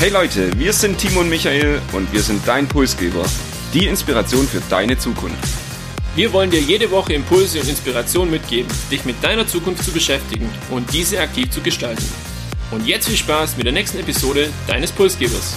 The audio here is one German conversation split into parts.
Hey Leute, wir sind Timo und Michael und wir sind dein Pulsgeber. Die Inspiration für deine Zukunft. Wir wollen dir jede Woche Impulse und Inspiration mitgeben, dich mit deiner Zukunft zu beschäftigen und diese aktiv zu gestalten. Und jetzt viel Spaß mit der nächsten Episode deines Pulsgebers.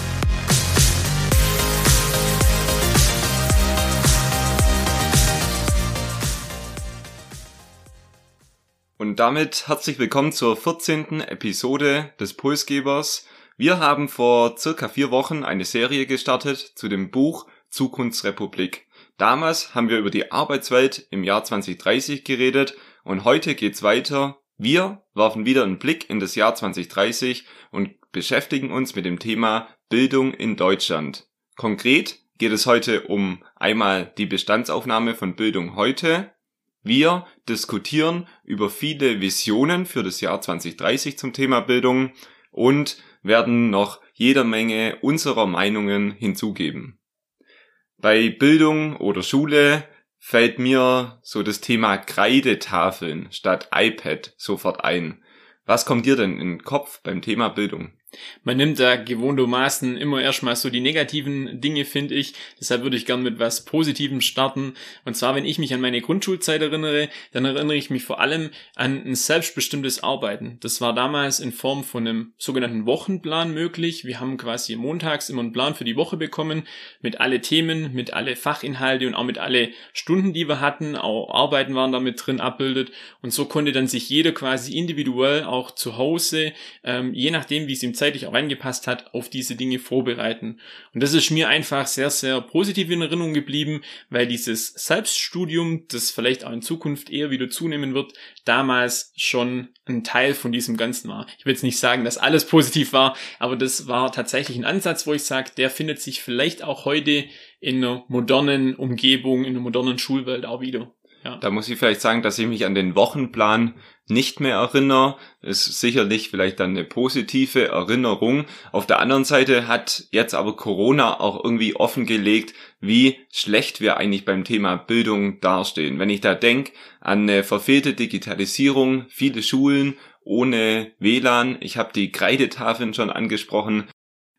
Und damit herzlich willkommen zur 14. Episode des Pulsgebers. Wir haben vor circa vier Wochen eine Serie gestartet zu dem Buch Zukunftsrepublik. Damals haben wir über die Arbeitswelt im Jahr 2030 geredet und heute geht's weiter. Wir werfen wieder einen Blick in das Jahr 2030 und beschäftigen uns mit dem Thema Bildung in Deutschland. Konkret geht es heute um einmal die Bestandsaufnahme von Bildung heute, wir diskutieren über viele Visionen für das Jahr 2030 zum Thema Bildung und werden noch jeder Menge unserer Meinungen hinzugeben. Bei Bildung oder Schule fällt mir so das Thema Kreidetafeln statt iPad sofort ein. Was kommt dir denn in den Kopf beim Thema Bildung? Man nimmt da gewohntermaßen immer erstmal so die negativen Dinge, finde ich. Deshalb würde ich gern mit was Positivem starten. Und zwar, wenn ich mich an meine Grundschulzeit erinnere, dann erinnere ich mich vor allem an ein selbstbestimmtes Arbeiten. Das war damals in Form von einem sogenannten Wochenplan möglich. Wir haben quasi montags immer einen Plan für die Woche bekommen, mit alle Themen, mit alle Fachinhalte und auch mit alle Stunden, die wir hatten. Auch Arbeiten waren damit drin abbildet. Und so konnte dann sich jeder quasi individuell auch zu Hause, ähm, je nachdem, wie es ihm zeitlich auch angepasst hat, auf diese Dinge vorbereiten. Und das ist mir einfach sehr, sehr positiv in Erinnerung geblieben, weil dieses Selbststudium, das vielleicht auch in Zukunft eher wieder zunehmen wird, damals schon ein Teil von diesem Ganzen war. Ich will jetzt nicht sagen, dass alles positiv war, aber das war tatsächlich ein Ansatz, wo ich sage, der findet sich vielleicht auch heute in einer modernen Umgebung, in einer modernen Schulwelt auch wieder. Da muss ich vielleicht sagen, dass ich mich an den Wochenplan nicht mehr erinnere, ist sicherlich vielleicht dann eine positive Erinnerung. Auf der anderen Seite hat jetzt aber Corona auch irgendwie offengelegt, wie schlecht wir eigentlich beim Thema Bildung dastehen. Wenn ich da denke an eine verfehlte Digitalisierung, viele Schulen ohne WLAN, ich habe die Kreidetafeln schon angesprochen,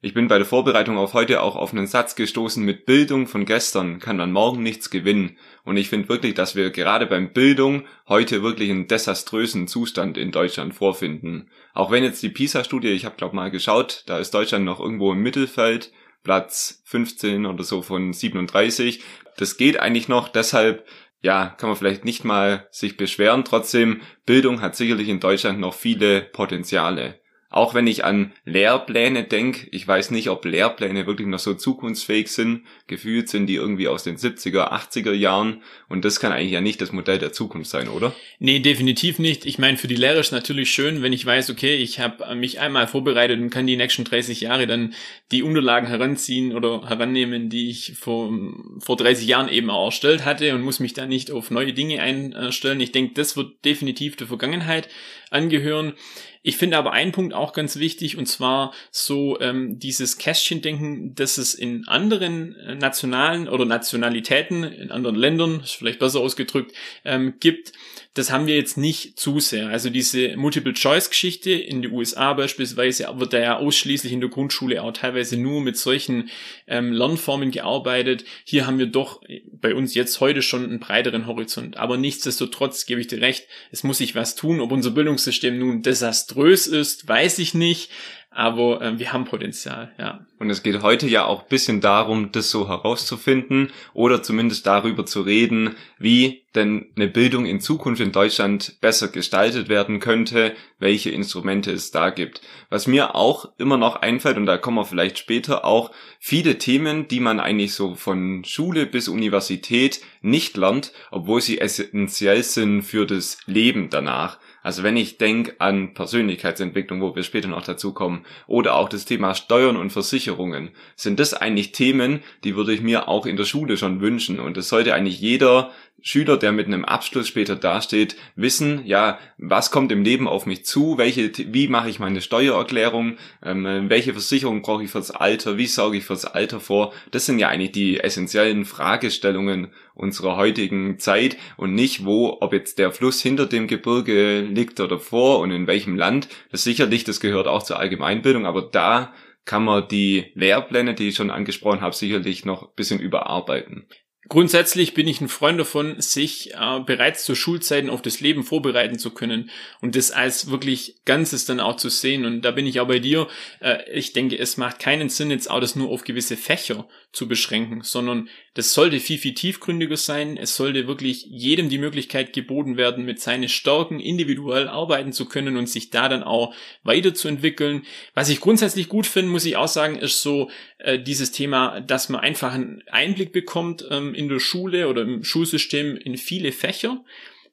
ich bin bei der Vorbereitung auf heute auch auf einen Satz gestoßen mit Bildung von gestern kann man morgen nichts gewinnen. Und ich finde wirklich, dass wir gerade beim Bildung heute wirklich einen desaströsen Zustand in Deutschland vorfinden. Auch wenn jetzt die PISA-Studie, ich habe glaube mal geschaut, da ist Deutschland noch irgendwo im Mittelfeld, Platz 15 oder so von 37. Das geht eigentlich noch, deshalb ja, kann man vielleicht nicht mal sich beschweren. Trotzdem, Bildung hat sicherlich in Deutschland noch viele Potenziale. Auch wenn ich an Lehrpläne denke, ich weiß nicht, ob Lehrpläne wirklich noch so zukunftsfähig sind. Gefühlt sind die irgendwie aus den 70er, 80er Jahren und das kann eigentlich ja nicht das Modell der Zukunft sein, oder? Nee, definitiv nicht. Ich meine, für die Lehrer ist natürlich schön, wenn ich weiß, okay, ich habe mich einmal vorbereitet und kann die nächsten 30 Jahre dann die Unterlagen heranziehen oder herannehmen, die ich vor, vor 30 Jahren eben auch erstellt hatte und muss mich da nicht auf neue Dinge einstellen. Ich denke, das wird definitiv der Vergangenheit angehören. Ich finde aber einen Punkt auch ganz wichtig und zwar so ähm, dieses Kästchendenken, das es in anderen äh, nationalen oder Nationalitäten, in anderen Ländern, ist vielleicht besser ausgedrückt, ähm, gibt, das haben wir jetzt nicht zu sehr. Also diese Multiple-Choice-Geschichte in den USA beispielsweise wird da ja ausschließlich in der Grundschule auch teilweise nur mit solchen ähm, Lernformen gearbeitet. Hier haben wir doch bei uns jetzt heute schon einen breiteren Horizont. Aber nichtsdestotrotz gebe ich dir recht, es muss sich was tun. Ob unser Bildungssystem nun desaströs ist, weiß ich nicht aber äh, wir haben Potenzial, ja. Und es geht heute ja auch bisschen darum, das so herauszufinden oder zumindest darüber zu reden, wie denn eine Bildung in Zukunft in Deutschland besser gestaltet werden könnte, welche Instrumente es da gibt. Was mir auch immer noch einfällt, und da kommen wir vielleicht später auch, viele Themen, die man eigentlich so von Schule bis Universität nicht lernt, obwohl sie essentiell sind für das Leben danach. Also wenn ich denke an Persönlichkeitsentwicklung, wo wir später noch dazu kommen, oder auch das Thema Steuern und Versicherungen, sind das eigentlich Themen, die würde ich mir auch in der Schule schon wünschen. Und das sollte eigentlich jeder Schüler, der mit einem Abschluss später dasteht, wissen, ja, was kommt im Leben auf mich zu, welche, wie mache ich meine Steuererklärung, ähm, welche Versicherung brauche ich fürs Alter, wie sorge ich fürs Alter vor. Das sind ja eigentlich die essentiellen Fragestellungen unserer heutigen Zeit und nicht, wo, ob jetzt der Fluss hinter dem Gebirge liegt oder vor und in welchem Land. Das sicherlich, das gehört auch zur Allgemeinbildung, aber da kann man die Lehrpläne, die ich schon angesprochen habe, sicherlich noch ein bisschen überarbeiten. Grundsätzlich bin ich ein Freund davon, sich äh, bereits zu Schulzeiten auf das Leben vorbereiten zu können und das als wirklich Ganzes dann auch zu sehen. Und da bin ich auch bei dir. Äh, ich denke, es macht keinen Sinn, jetzt auch das nur auf gewisse Fächer zu beschränken, sondern das sollte viel, viel tiefgründiger sein. Es sollte wirklich jedem die Möglichkeit geboten werden, mit seinen Stärken individuell arbeiten zu können und sich da dann auch weiterzuentwickeln. Was ich grundsätzlich gut finde, muss ich auch sagen, ist so äh, dieses Thema, dass man einfach einen Einblick bekommt ähm, in der Schule oder im Schulsystem in viele Fächer.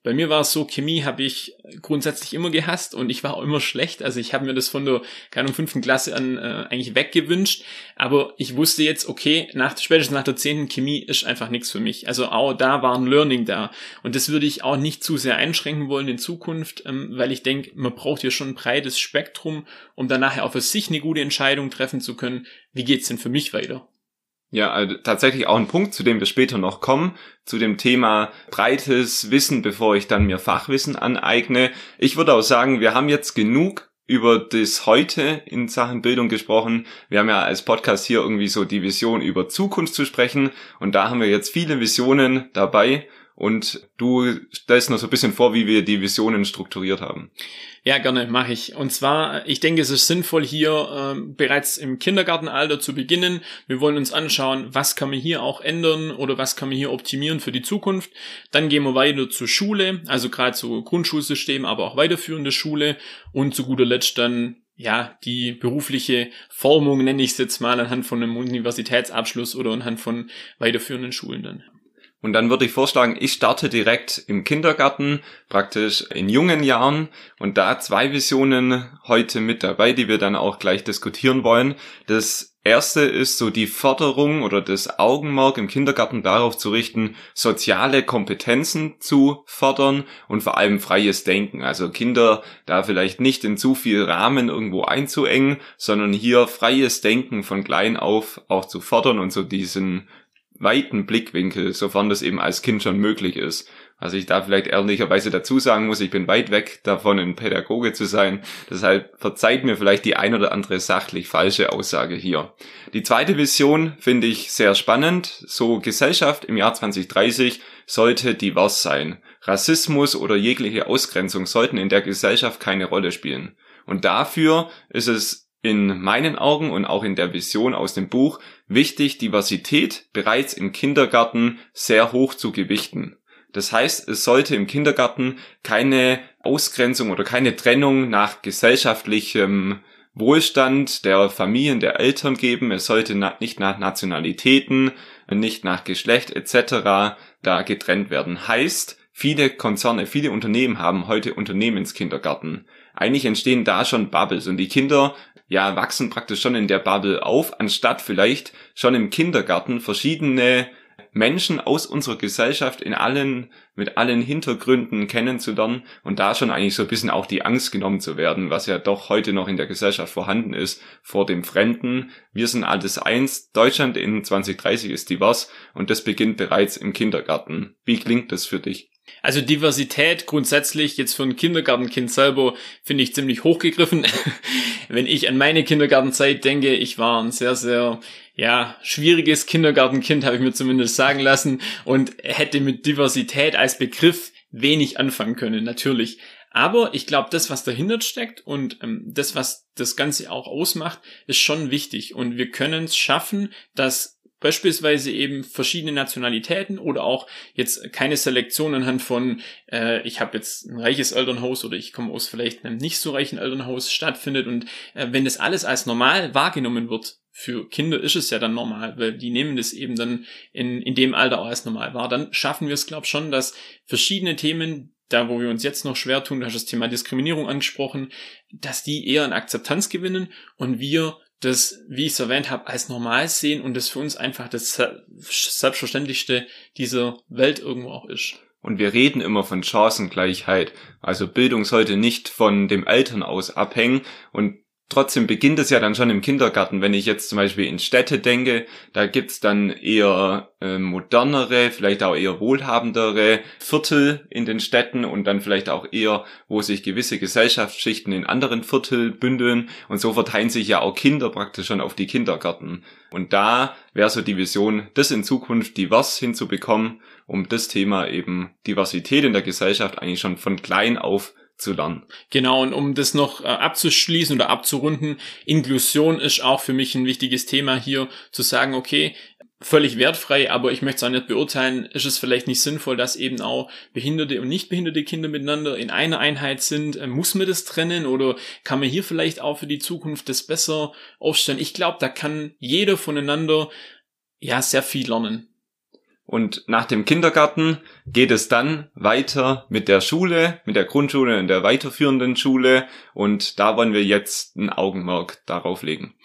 Bei mir war es so, Chemie habe ich grundsätzlich immer gehasst und ich war auch immer schlecht. Also ich habe mir das von der, keine fünften Klasse an äh, eigentlich weggewünscht. Aber ich wusste jetzt, okay, nach, spätestens nach der zehnten Chemie ist einfach nichts für mich. Also auch da war ein Learning da. Und das würde ich auch nicht zu sehr einschränken wollen in Zukunft, ähm, weil ich denke, man braucht hier schon ein breites Spektrum, um dann nachher auch für sich eine gute Entscheidung treffen zu können. Wie geht's denn für mich weiter? Ja, also tatsächlich auch ein Punkt, zu dem wir später noch kommen, zu dem Thema breites Wissen, bevor ich dann mir Fachwissen aneigne. Ich würde auch sagen, wir haben jetzt genug über das heute in Sachen Bildung gesprochen. Wir haben ja als Podcast hier irgendwie so die Vision über Zukunft zu sprechen und da haben wir jetzt viele Visionen dabei und du stellst noch so ein bisschen vor, wie wir die Visionen strukturiert haben. Ja, gerne, mache ich. Und zwar, ich denke, es ist sinnvoll, hier äh, bereits im Kindergartenalter zu beginnen. Wir wollen uns anschauen, was kann man hier auch ändern oder was kann man hier optimieren für die Zukunft. Dann gehen wir weiter zur Schule, also gerade zu Grundschulsystem, aber auch weiterführende Schule und zu guter Letzt dann ja, die berufliche Formung nenne ich es jetzt mal anhand von einem Universitätsabschluss oder anhand von weiterführenden Schulen dann. Und dann würde ich vorschlagen, ich starte direkt im Kindergarten, praktisch in jungen Jahren. Und da zwei Visionen heute mit dabei, die wir dann auch gleich diskutieren wollen. Das erste ist so die Förderung oder das Augenmerk im Kindergarten darauf zu richten, soziale Kompetenzen zu fördern und vor allem freies Denken. Also Kinder da vielleicht nicht in zu viel Rahmen irgendwo einzuengen, sondern hier freies Denken von klein auf auch zu fördern und so diesen weiten Blickwinkel, sofern das eben als Kind schon möglich ist. Was ich da vielleicht ehrlicherweise dazu sagen muss, ich bin weit weg davon, ein Pädagoge zu sein. Deshalb verzeiht mir vielleicht die ein oder andere sachlich falsche Aussage hier. Die zweite Vision finde ich sehr spannend. So Gesellschaft im Jahr 2030 sollte divers sein. Rassismus oder jegliche Ausgrenzung sollten in der Gesellschaft keine Rolle spielen. Und dafür ist es in meinen Augen und auch in der Vision aus dem Buch wichtig, Diversität bereits im Kindergarten sehr hoch zu gewichten. Das heißt, es sollte im Kindergarten keine Ausgrenzung oder keine Trennung nach gesellschaftlichem Wohlstand der Familien, der Eltern geben. Es sollte nicht nach Nationalitäten, nicht nach Geschlecht etc. da getrennt werden. Heißt, viele Konzerne, viele Unternehmen haben heute Unternehmenskindergarten. Eigentlich entstehen da schon Bubbles und die Kinder ja, wachsen praktisch schon in der Bubble auf, anstatt vielleicht schon im Kindergarten verschiedene Menschen aus unserer Gesellschaft in allen, mit allen Hintergründen kennenzulernen und da schon eigentlich so ein bisschen auch die Angst genommen zu werden, was ja doch heute noch in der Gesellschaft vorhanden ist, vor dem Fremden. Wir sind alles eins. Deutschland in 2030 ist divers und das beginnt bereits im Kindergarten. Wie klingt das für dich? Also Diversität grundsätzlich jetzt für ein Kindergartenkind selber finde ich ziemlich hochgegriffen. Wenn ich an meine Kindergartenzeit denke, ich war ein sehr, sehr ja, schwieriges Kindergartenkind, habe ich mir zumindest sagen lassen, und hätte mit Diversität als Begriff wenig anfangen können, natürlich. Aber ich glaube, das, was dahinter steckt und ähm, das, was das Ganze auch ausmacht, ist schon wichtig. Und wir können es schaffen, dass beispielsweise eben verschiedene Nationalitäten oder auch jetzt keine Selektion anhand von, äh, ich habe jetzt ein reiches Elternhaus oder ich komme aus vielleicht einem nicht so reichen Elternhaus stattfindet und äh, wenn das alles als normal wahrgenommen wird, für Kinder ist es ja dann normal, weil die nehmen das eben dann in, in dem Alter auch als normal wahr. Dann schaffen wir es, glaube ich, schon, dass verschiedene Themen, da wo wir uns jetzt noch schwer tun, du hast das Thema Diskriminierung angesprochen, dass die eher an Akzeptanz gewinnen und wir das, wie ich es erwähnt habe, als normal sehen und das für uns einfach das Selbstverständlichste dieser Welt irgendwo auch ist. Und wir reden immer von Chancengleichheit. Also Bildung sollte nicht von dem Eltern aus abhängen. Und trotzdem beginnt es ja dann schon im Kindergarten. Wenn ich jetzt zum Beispiel in Städte denke, da gibt's dann eher äh, modernere, vielleicht auch eher wohlhabendere Viertel in den Städten und dann vielleicht auch eher, wo sich gewisse Gesellschaftsschichten in anderen Viertel bündeln. Und so verteilen sich ja auch Kinder praktisch schon auf die Kindergärten. Und da wäre so die Vision, das in Zukunft divers hinzubekommen, um das Thema eben Diversität in der Gesellschaft eigentlich schon von klein auf zu lernen. Genau, und um das noch äh, abzuschließen oder abzurunden, Inklusion ist auch für mich ein wichtiges Thema hier, zu sagen, okay, völlig wertfrei, aber ich möchte es auch nicht beurteilen, ist es vielleicht nicht sinnvoll, dass eben auch behinderte und nicht behinderte Kinder miteinander in einer Einheit sind. Äh, muss man das trennen oder kann man hier vielleicht auch für die Zukunft das besser aufstellen? Ich glaube, da kann jeder voneinander ja sehr viel lernen. Und nach dem Kindergarten geht es dann weiter mit der Schule, mit der Grundschule und der weiterführenden Schule. Und da wollen wir jetzt ein Augenmerk darauf legen.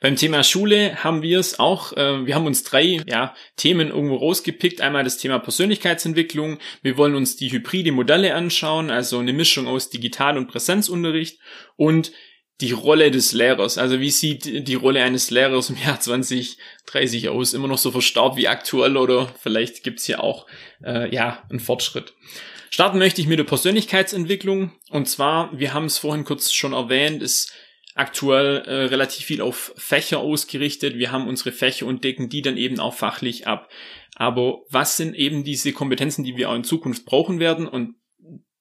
Beim Thema Schule haben wir es auch, äh, wir haben uns drei ja, Themen irgendwo rausgepickt. Einmal das Thema Persönlichkeitsentwicklung. Wir wollen uns die hybride Modelle anschauen, also eine Mischung aus Digital- und Präsenzunterricht. Und die Rolle des Lehrers. Also wie sieht die Rolle eines Lehrers im Jahr 2030 aus? Immer noch so verstaubt wie aktuell oder vielleicht gibt's hier auch äh, ja einen Fortschritt. Starten möchte ich mit der Persönlichkeitsentwicklung. Und zwar, wir haben es vorhin kurz schon erwähnt, ist aktuell äh, relativ viel auf Fächer ausgerichtet. Wir haben unsere Fächer und decken die dann eben auch fachlich ab. Aber was sind eben diese Kompetenzen, die wir auch in Zukunft brauchen werden? Und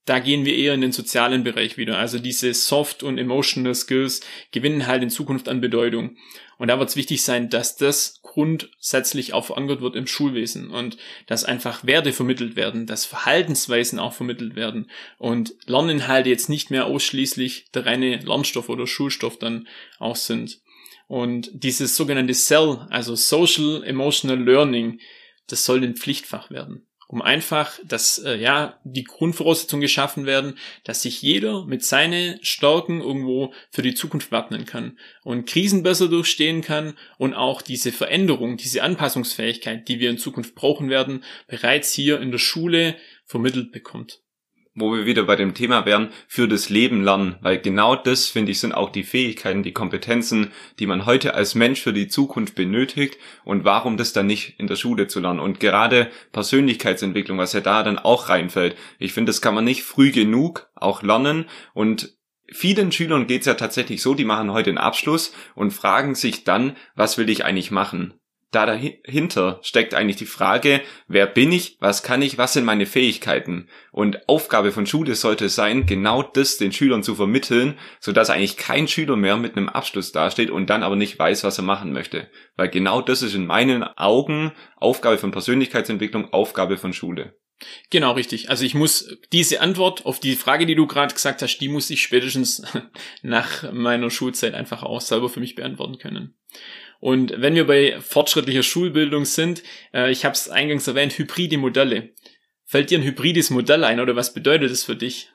da gehen wir eher in den sozialen Bereich wieder. Also diese Soft- und Emotional Skills gewinnen halt in Zukunft an Bedeutung. Und da wird es wichtig sein, dass das grundsätzlich auch verankert wird im Schulwesen und dass einfach Werte vermittelt werden, dass Verhaltensweisen auch vermittelt werden und Lerninhalte jetzt nicht mehr ausschließlich der reine Lernstoff oder Schulstoff dann auch sind. Und dieses sogenannte CEL, also Social Emotional Learning, das soll ein Pflichtfach werden um einfach, dass äh, ja die Grundvoraussetzungen geschaffen werden, dass sich jeder mit seinen Stärken irgendwo für die Zukunft wappnen kann und Krisen besser durchstehen kann und auch diese Veränderung, diese Anpassungsfähigkeit, die wir in Zukunft brauchen werden, bereits hier in der Schule vermittelt bekommt wo wir wieder bei dem Thema wären, für das Leben lernen, weil genau das, finde ich, sind auch die Fähigkeiten, die Kompetenzen, die man heute als Mensch für die Zukunft benötigt und warum das dann nicht in der Schule zu lernen und gerade Persönlichkeitsentwicklung, was ja da dann auch reinfällt. Ich finde, das kann man nicht früh genug auch lernen und Vielen Schülern geht's ja tatsächlich so, die machen heute einen Abschluss und fragen sich dann, was will ich eigentlich machen? Da dahinter steckt eigentlich die Frage, wer bin ich, was kann ich, was sind meine Fähigkeiten? Und Aufgabe von Schule sollte sein, genau das den Schülern zu vermitteln, sodass eigentlich kein Schüler mehr mit einem Abschluss dasteht und dann aber nicht weiß, was er machen möchte. Weil genau das ist in meinen Augen Aufgabe von Persönlichkeitsentwicklung, Aufgabe von Schule. Genau, richtig. Also ich muss diese Antwort auf die Frage, die du gerade gesagt hast, die muss ich spätestens nach meiner Schulzeit einfach auch selber für mich beantworten können. Und wenn wir bei fortschrittlicher Schulbildung sind, äh, ich habe es eingangs erwähnt, hybride Modelle. Fällt dir ein hybrides Modell ein oder was bedeutet es für dich?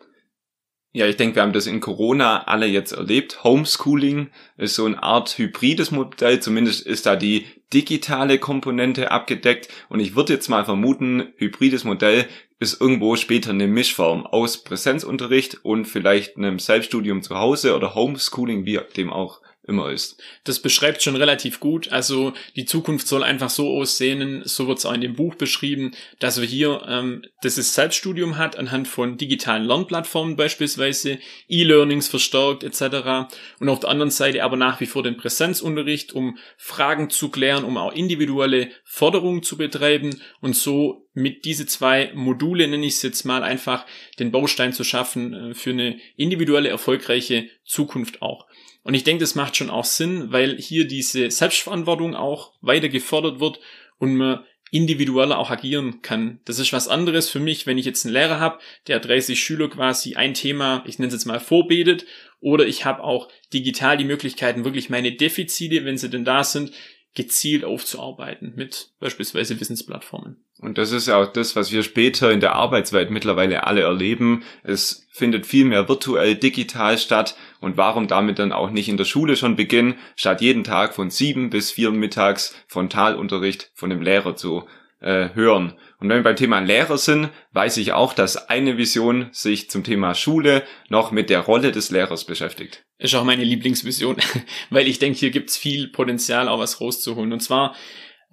Ja, ich denke, wir haben das in Corona alle jetzt erlebt. Homeschooling ist so eine Art hybrides Modell, zumindest ist da die digitale Komponente abgedeckt. Und ich würde jetzt mal vermuten, hybrides Modell ist irgendwo später eine Mischform aus Präsenzunterricht und vielleicht einem Selbststudium zu Hause oder Homeschooling, wie dem auch immer ist. Das beschreibt schon relativ gut. Also die Zukunft soll einfach so aussehen, so wird es auch in dem Buch beschrieben, dass wir hier ähm, das Selbststudium hat anhand von digitalen Lernplattformen beispielsweise, E-Learnings verstärkt etc. Und auf der anderen Seite aber nach wie vor den Präsenzunterricht, um Fragen zu klären, um auch individuelle Forderungen zu betreiben und so mit diese zwei Module, nenne ich es jetzt mal, einfach den Baustein zu schaffen äh, für eine individuelle, erfolgreiche Zukunft auch. Und ich denke, das macht schon auch Sinn, weil hier diese Selbstverantwortung auch weiter gefordert wird und man individueller auch agieren kann. Das ist was anderes für mich, wenn ich jetzt einen Lehrer habe, der 30 Schüler quasi ein Thema, ich nenne es jetzt mal vorbetet, oder ich habe auch digital die Möglichkeiten, wirklich meine Defizite, wenn sie denn da sind, gezielt aufzuarbeiten mit beispielsweise Wissensplattformen. Und das ist ja auch das, was wir später in der Arbeitswelt mittlerweile alle erleben. Es findet viel mehr virtuell, digital statt. Und warum damit dann auch nicht in der Schule schon beginnen, statt jeden Tag von sieben bis vier mittags Frontalunterricht von dem Lehrer zu äh, hören? Und wenn wir beim Thema Lehrer sind, weiß ich auch, dass eine Vision sich zum Thema Schule noch mit der Rolle des Lehrers beschäftigt. Ist auch meine Lieblingsvision, weil ich denke, hier gibt's viel Potenzial, auch was rauszuholen. Und zwar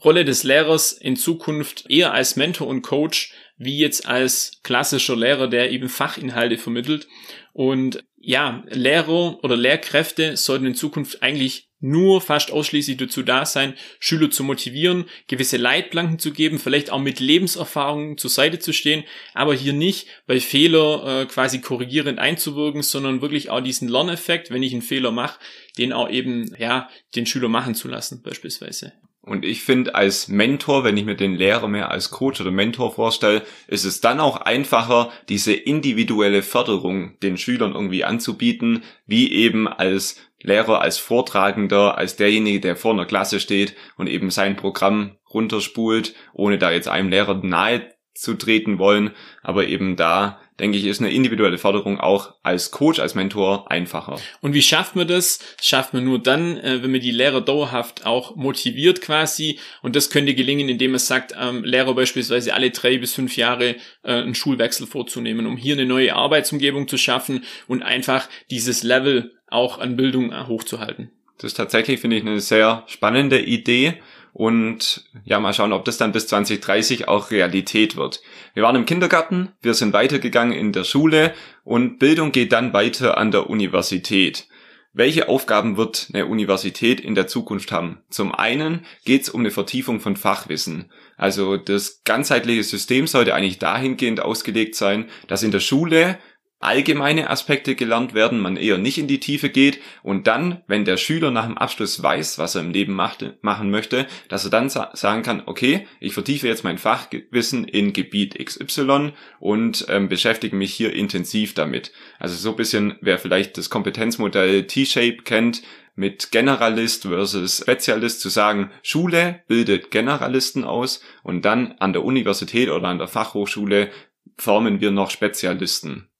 Rolle des Lehrers in Zukunft eher als Mentor und Coach, wie jetzt als klassischer Lehrer, der eben Fachinhalte vermittelt. Und ja, Lehrer oder Lehrkräfte sollten in Zukunft eigentlich nur fast ausschließlich dazu da sein, Schüler zu motivieren, gewisse Leitplanken zu geben, vielleicht auch mit Lebenserfahrungen zur Seite zu stehen, aber hier nicht bei Fehler äh, quasi korrigierend einzuwirken, sondern wirklich auch diesen Lerneffekt, wenn ich einen Fehler mache, den auch eben, ja, den Schüler machen zu lassen, beispielsweise. Und ich finde, als Mentor, wenn ich mir den Lehrer mehr als Coach oder Mentor vorstelle, ist es dann auch einfacher, diese individuelle Förderung den Schülern irgendwie anzubieten, wie eben als Lehrer, als Vortragender, als derjenige, der vor einer Klasse steht und eben sein Programm runterspult, ohne da jetzt einem Lehrer nahe zu treten wollen, aber eben da denke ich, ist eine individuelle Förderung auch als Coach, als Mentor einfacher. Und wie schafft man das? Schafft man nur dann, äh, wenn man die Lehrer dauerhaft auch motiviert quasi. Und das könnte gelingen, indem man sagt, ähm, Lehrer beispielsweise alle drei bis fünf Jahre äh, einen Schulwechsel vorzunehmen, um hier eine neue Arbeitsumgebung zu schaffen und einfach dieses Level auch an Bildung hochzuhalten. Das ist tatsächlich, finde ich, eine sehr spannende Idee und ja, mal schauen, ob das dann bis 2030 auch Realität wird. Wir waren im Kindergarten, wir sind weitergegangen in der Schule und Bildung geht dann weiter an der Universität. Welche Aufgaben wird eine Universität in der Zukunft haben? Zum einen geht es um eine Vertiefung von Fachwissen. Also das ganzheitliche System sollte eigentlich dahingehend ausgelegt sein, dass in der Schule allgemeine Aspekte gelernt werden, man eher nicht in die Tiefe geht und dann, wenn der Schüler nach dem Abschluss weiß, was er im Leben macht, machen möchte, dass er dann sa sagen kann, okay, ich vertiefe jetzt mein Fachwissen in Gebiet XY und ähm, beschäftige mich hier intensiv damit. Also so ein bisschen, wer vielleicht das Kompetenzmodell T-Shape kennt, mit Generalist versus Spezialist zu sagen, Schule bildet Generalisten aus und dann an der Universität oder an der Fachhochschule formen wir noch Spezialisten.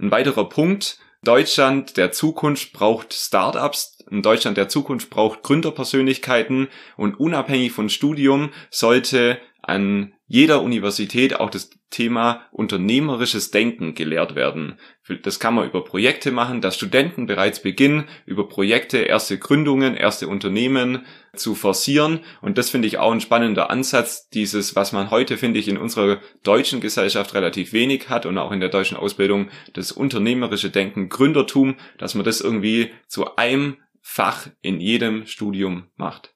Ein weiterer Punkt, Deutschland der Zukunft braucht Startups, in Deutschland der Zukunft braucht Gründerpersönlichkeiten. Und unabhängig von Studium sollte an jeder Universität auch das Thema unternehmerisches Denken gelehrt werden. Das kann man über Projekte machen, dass Studenten bereits beginnen, über Projekte erste Gründungen, erste Unternehmen zu forcieren. Und das finde ich auch ein spannender Ansatz, dieses, was man heute, finde ich, in unserer deutschen Gesellschaft relativ wenig hat und auch in der deutschen Ausbildung, das unternehmerische Denken, Gründertum, dass man das irgendwie zu einem Fach in jedem Studium macht.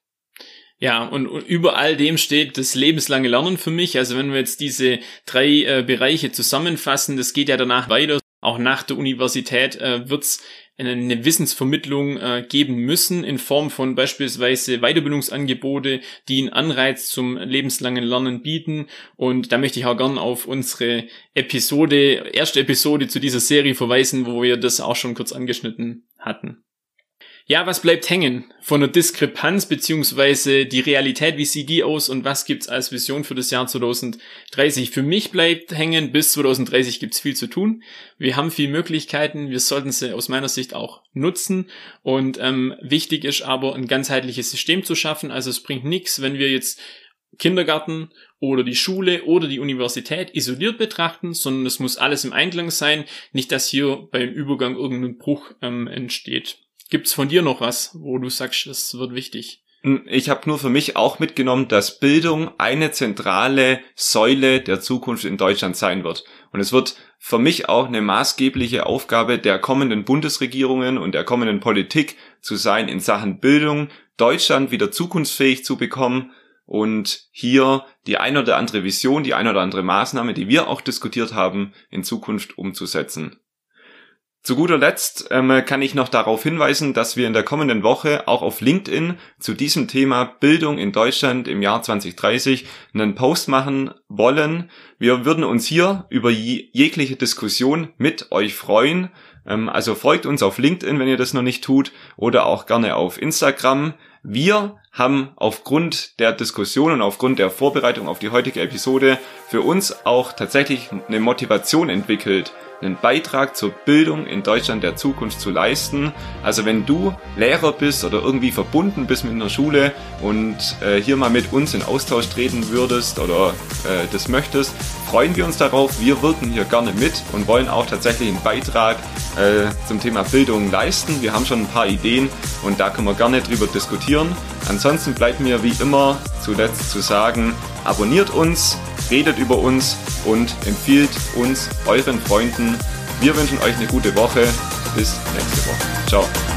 Ja, und, und über all dem steht das lebenslange Lernen für mich. Also wenn wir jetzt diese drei äh, Bereiche zusammenfassen, das geht ja danach weiter. Auch nach der Universität äh, wird's eine Wissensvermittlung äh, geben müssen in Form von beispielsweise Weiterbildungsangebote, die einen Anreiz zum lebenslangen Lernen bieten. Und da möchte ich auch gern auf unsere Episode, erste Episode zu dieser Serie verweisen, wo wir das auch schon kurz angeschnitten hatten. Ja, was bleibt hängen von der Diskrepanz beziehungsweise die Realität, wie sieht die aus und was gibt's als Vision für das Jahr 2030? Für mich bleibt hängen, bis 2030 gibt's viel zu tun. Wir haben viel Möglichkeiten, wir sollten sie aus meiner Sicht auch nutzen und ähm, wichtig ist aber ein ganzheitliches System zu schaffen. Also es bringt nichts, wenn wir jetzt Kindergarten oder die Schule oder die Universität isoliert betrachten, sondern es muss alles im Einklang sein, nicht dass hier beim Übergang irgendein Bruch ähm, entsteht. Gibt's von dir noch was, wo du sagst, das wird wichtig? Hm, ich habe nur für mich auch mitgenommen, dass Bildung eine zentrale Säule der Zukunft in Deutschland sein wird. Und es wird für mich auch eine maßgebliche Aufgabe der kommenden Bundesregierungen und der kommenden Politik zu sein, in Sachen Bildung Deutschland wieder zukunftsfähig zu bekommen und hier die ein oder andere Vision, die ein oder andere Maßnahme, die wir auch diskutiert haben, in Zukunft umzusetzen. Zu guter Letzt ähm, kann ich noch darauf hinweisen, dass wir in der kommenden Woche auch auf LinkedIn zu diesem Thema Bildung in Deutschland im Jahr 2030 einen Post machen wollen. Wir würden uns hier über jegliche Diskussion mit euch freuen. Ähm, also folgt uns auf LinkedIn, wenn ihr das noch nicht tut, oder auch gerne auf Instagram. Wir haben aufgrund der Diskussion und aufgrund der Vorbereitung auf die heutige Episode für uns auch tatsächlich eine Motivation entwickelt, einen Beitrag zur Bildung in Deutschland der Zukunft zu leisten. Also wenn du Lehrer bist oder irgendwie verbunden bist mit einer Schule und äh, hier mal mit uns in Austausch treten würdest oder äh, das möchtest, freuen wir uns darauf. Wir wirken hier gerne mit und wollen auch tatsächlich einen Beitrag äh, zum Thema Bildung leisten. Wir haben schon ein paar Ideen und da können wir gerne drüber diskutieren. Ansonsten bleibt mir wie immer zuletzt zu sagen, abonniert uns, redet über uns und empfiehlt uns euren Freunden. Wir wünschen euch eine gute Woche. Bis nächste Woche. Ciao.